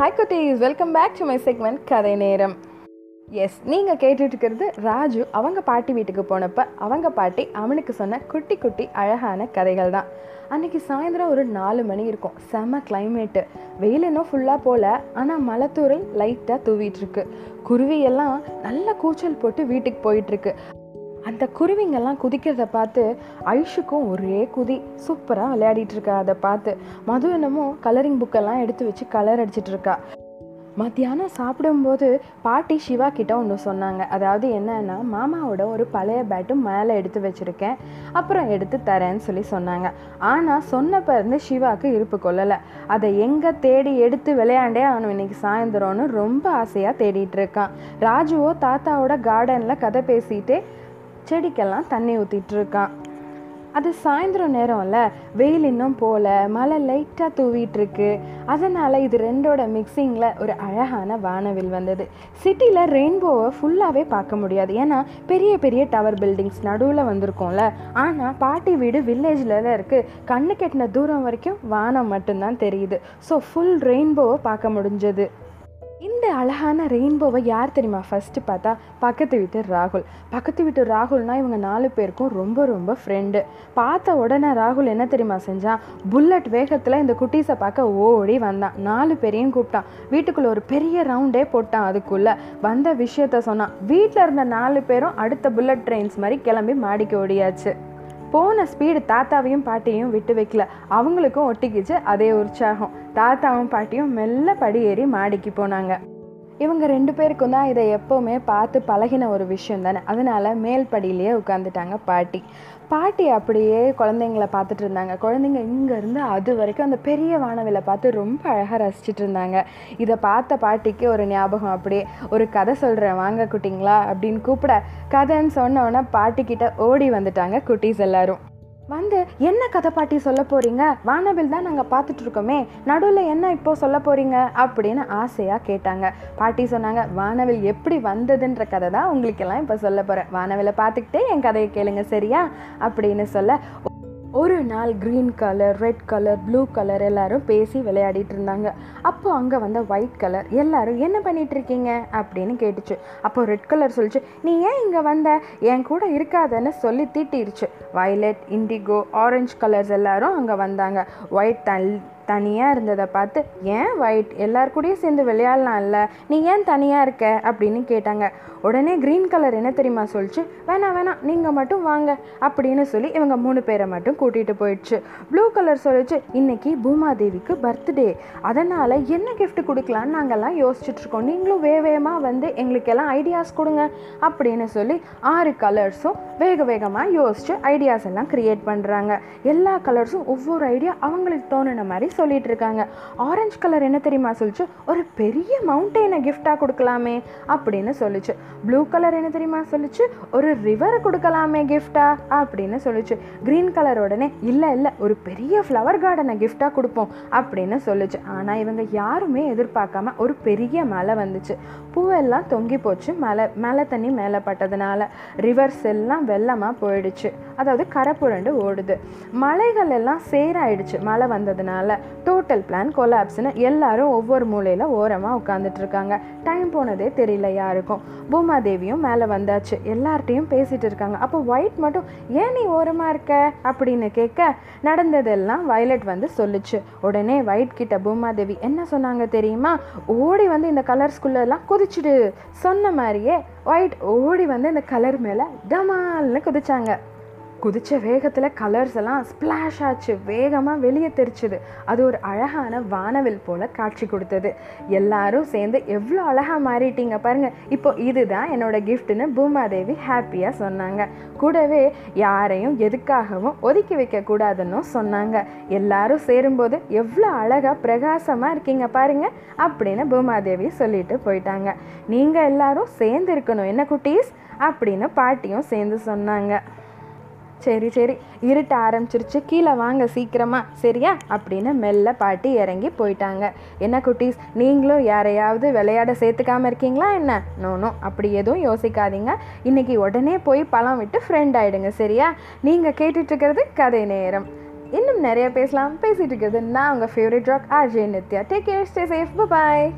Hi குட்டீஸ். Welcome back to my segment கதை நேரம். எஸ் நீங்கள் கேட்டுட்டு இருக்கிறது ராஜு அவங்க பாட்டி வீட்டுக்கு போனப்ப அவங்க பாட்டி அவனுக்கு சொன்ன குட்டி குட்டி அழகான கதைகள் தான். அன்றைக்கி சாயந்தரம் ஒரு நாலு மணி இருக்கும். செம கிளைமேட்டு வெயில் இன்னும் ஃபுல்லாக போகல ஆனால் மலைத்தூரல் லைட்டாக தூவிட்டுருக்கு. குருவியெல்லாம் நல்லா கூச்சல் போட்டு வீட்டுக்கு போயிட்டுருக்கு. அந்த குருவிங்கெல்லாம் குதிக்கிறத பார்த்து ஐஷுக்கும் ஒரே குதி. சூப்பராக விளையாடிட்டு இருக்கா அதை பார்த்து. மது என்னமோ கலரிங் புக்கெல்லாம் எடுத்து வச்சு கலர் அடிச்சிட்டு இருக்கா. மத்தியானம் சாப்பிடும்போது பாட்டி சிவா கிட்ட ஒன்று சொன்னாங்க. அதாவது என்னன்னா மாமாவோட ஒரு பழைய பேட்டு மேலே எடுத்து வச்சுருக்கேன். அப்புறம் எடுத்து தரேன்னு சொல்லி சொன்னாங்க. ஆனால் சொன்னப்ப இருந்து சிவாவுக்கு இருப்பு கொள்ளலை. அதை எங்கே தேடி எடுத்து விளையாண்டே அவன் இன்னைக்கு சாயந்தரம்னு ரொம்ப ஆசையாக தேடிட்டு இருக்கான். ராஜுவோ தாத்தாவோட கார்டனில் கதை பேசிகிட்டே செடிக்கெல்லாம் தண்ணி ஊற்றிட்டு இருக்கான் அது சாயந்தரம் நேரம்ல வெயில் இன்னும் போல மழை லைட்டாக தூவிட்டுருக்கு. அதனால் இது ரெண்டோட மிக்சிங்கில் ஒரு அழகான வானவில் வந்தது. சிட்டியில் ரெயின்போவை ஃபுல்லாகவே பார்க்க முடியாது. ஏன்னா பெரிய பெரிய டவர் பில்டிங்ஸ் நடுவில் வந்திருக்கோம்ல. ஆனால் பாட்டி வீடு வில்லேஜில் இருக்குது கண்ணு கெட்டின தூரம் வரைக்கும் வானம் மட்டும்தான் தெரியுது. ஸோ ஃபுல் ரெயின்போவை பார்க்க முடிஞ்சது. இந்த அழகான ரெயின்போவை யார் தெரியுமா ஃபஸ்ட்டு பார்த்தா பக்கத்து வீட்டு ராகுல். பக்கத்து வீட்டு ராகுல்னா இவங்க நாலு பேருக்கும் ரொம்ப ரொம்ப ஃப்ரெண்டு பார்த்த உடனே ராகுல் என்ன தெரியுமா செஞ்சான்? புல்லட் வேகத்தில் இந்த குட்டீஸை பார்க்க ஓடி வந்தான். நாலு பேரையும் கூப்பிட்டான். வீட்டுக்குள்ளே ஒரு பெரிய ரவுண்டே போட்டான் அதுக்குள்ளே. வந்த விஷயத்த சொன்னான். வீட்டில் இருந்த நாலு பேரும் அடுத்த புல்லட் ட்ரெயின்ஸ் மாதிரி கிளம்பி மாடிக்கு ஓடியாச்சு. போன ஸ்பீடு தாத்தாவையும் பாட்டியையும் விட்டு வைக்கல. அவங்களுக்கும் ஒட்டிக்கிச்சு அதே உற்சாகம். தாத்தாவும் பாட்டியும் மெல்ல படியேறி மாடிக்கு போனாங்க. இவங்க ரெண்டு பேருக்கும் தான் இதை எப்போவுமே பார்த்து பழகின ஒரு விஷயம் தானே. அதனால மேல்படியிலேயே உட்காந்துட்டாங்க பாட்டி. பாட்டி அப்படியே குழந்தைங்கள பார்த்துட்டு இருந்தாங்க. குழந்தைங்க இங்கேருந்து அது வரைக்கும் அந்த பெரிய வானவிலை பார்த்து ரொம்ப அழகாக ரசிச்சிட்டு இருந்தாங்க. இதை பார்த்த பாட்டிக்கு ஒரு ஞாபகம் அப்படியே ஒரு கதை சொல்கிறேன் வாங்க குட்டிங்களா? அப்படின்னு கூப்பிட கதைன்னு சொன்னோன்னே பாட்டிக்கிட்ட ஓடி வந்துட்டாங்க குட்டீஸ் எல்லோரும். வந்து என்ன கதை பாட்டி சொல்ல போறீங்க? வானவில் தான் நாங்கள் பார்த்துட்டு இருக்கோமே. நடுவில் என்ன இப்போ சொல்ல போறீங்க? அப்படின்னு ஆசையாக கேட்டாங்க. பாட்டி சொன்னாங்க வானவில் எப்படி வந்ததுன்ற கதை தான் உங்களுக்கெல்லாம் இப்போ சொல்ல போகிறேன் வானவிலை பார்த்துக்கிட்டே என் கதையை கேளுங்க சரியா? அப்படின்னு சொல்ல ஒரு நாள் green colour red colour blue colour எல்லாரும் பேசி விளையாடிட்டு இருந்தாங்க. அப்போ அங்கே வந்த ஒயிட் கலர் எல்லாரும் என்ன பண்ணிட்டு இருக்கீங்க? அப்படின்னு கேட்டுச்சு. அப்போ ரெட் கலர் சொல்லிச்சு நீ ஏன் இங்கே வந்த? என் கூட இருக்காதன்னு சொல்லி திட்டிருச்சு. வயலட் இண்டிகோ ஆரஞ்சு கலர்ஸ் எல்லாரும் அங்கே வந்தாங்க. ஒயிட் தல் தனியாக இருந்ததை பார்த்து ஏன் ஒயிட் எல்லார் கூடயும் சேர்ந்து விளையாடலாம்ல. நீ ஏன் தனியாக இருக்க? அப்படின்னு கேட்டாங்க. உடனே க்ரீன் கலர் என்ன தெரியுமா சொல்லிச்சு? வேணாம் வேணாம் நீங்கள் மட்டும் வாங்க. அப்படின்னு சொல்லி இவங்க மூணு பேரை மட்டும் கூட்டிகிட்டு போயிடுச்சு. ப்ளூ கலர் சொல்லிச்சு இன்னைக்கு பூமாதேவிக்கு பர்த்டே அதனால் என்ன கிஃப்ட் கொடுக்கலான்னு நாங்கள்லாம் யோசிச்சுட்ருக்கோம் நீங்களும் வே வேகமாக வந்து எங்களுக்கெல்லாம் ஐடியாஸ் கொடுங்க. அப்படின்னு சொல்லி ஆறு கலர்ஸும் வேக வேகமாக யோசிச்சு ஐடியாஸ் எல்லாம் க்ரியேட் பண்ணுறாங்க எல்லா கலர்ஸும் ஒவ்வொரு ஐடியா அவங்களுக்கு தோணுன மாதிரி சொல்லிட்டு இருக்காங்க ஆரஞ்சு கலர் என்ன தெரியுமா சொல்லிச்சு? ஒரு பெரிய மவுண்டெயினை கிஃப்டாக கொடுக்கலாமே அப்படின்னு சொல்லிச்சு. ப்ளூ கலர் என்ன தெரியுமா சொல்லிச்சு? ஒரு ரிவரை கொடுக்கலாமே கிஃப்டாக அப்படின்னு சொல்லிச்சு. க்ரீன் கலர் உடனே இல்லை இல்லை ஒரு பெரிய ஃப்ளவர் கார்டனை கிஃப்டாக கொடுப்போம் அப்படின்னு சொல்லிச்சு. ஆனால் இவங்க யாருமே எதிர்பார்க்காம ஒரு பெரிய மலை வந்துச்சு. பூவெல்லாம் தொங்கி போச்சு. மலை மலை தண்ணி மேலே பட்டதுனால. ரிவர்ஸ் எல்லாம் வெள்ளமாக போயிடுச்சு. அதாவது கரை புரண்டு ஓடுது. மலைகள் எல்லாம் சேராயிடுச்சு. மழை வந்ததுனால டோட்டல் பிளான் கொலாப்ஸ்னு எல்லாரும் ஒவ்வொரு மூலையில் ஓரமாக உட்காந்துட்டு இருக்காங்க டைம் போனதே தெரியல யாருக்கும். பூமாதேவியும் மேலே வந்தாச்சு. எல்லார்ட்டையும் பேசிட்டு இருக்காங்க. அப்போ ஒயிட் மட்டும் ஏன் நீ ஓரமாக இருக்க? அப்படின்னு கேட்க நடந்ததெல்லாம் வயலட் வந்து சொல்லுச்சு. உடனே ஒயிட் கிட்ட பூமாதேவி என்ன சொன்னாங்க தெரியுமா? ஓடி வந்து இந்த கலர்ஸ்குள்ளெல்லாம் குதிச்சுடு. சொன்ன மாதிரியே ஒயிட் ஓடி வந்து இந்த கலர் மேலே டமால்னு குதிச்சாங்க. குதித்த வேகத்தில் கலர்ஸ் எல்லாம் ஸ்ப்ளாஷ் ஆச்சு. வேகமாக வெளியே தெரிச்சுது. அது ஒரு அழகான வானவில் போல் காட்சி கொடுத்தது. எல்லாரும் சேர்ந்து எவ்வளோ அழகாக மாறிட்டீங்க பாருங்கள் இப்போ இதுதான் என்னோடய கிஃப்ட்னு பூமாதேவி ஹாப்பியாக சொன்னாங்க. கூடவே யாரையும் எதுக்காகவும் ஒதுக்கி வைக்கக்கூடாதுன்னு சொன்னாங்க. எல்லாரும் சேரும்போது எவ்வளோ அழகாக பிரகாசமாக இருக்கீங்க பாருங்கள் அப்படின்னு பூமாதேவி சொல்லிட்டு போயிட்டாங்க. நீங்கள் எல்லாரும் சேர்ந்து இருக்கணும். என்ன குட்டீஸ்? அப்படின்னு பாட்டியும் சேர்ந்து சொன்னாங்க. சரி சரி. இருட்ட ஆரம்பிச்சிருச்சு. கீழே வாங்க சீக்கிரமாக சரியா? அப்படின்னு மெல்ல பாட்டி இறங்கி போயிட்டாங்க. என்ன குட்டீஸ் நீங்களும் யாரையாவது விளையாட சேர்த்துக்காம இருக்கீங்களா என்ன? நோனோ அப்படி எதுவும் யோசிக்காதீங்க. இன்னைக்கு உடனே போய் பழம் விட்டு ஃப்ரெண்ட் ஆகிடுங்க சரியா? நீங்கள் கேட்டுட்ருக்கிறது கதை நேரம். இன்னும் நிறைய பேசலாம். பேசிகிட்டு இருக்கிறது நான் உங்கள் favourite rock RJ Nithya. Take care stay safe bye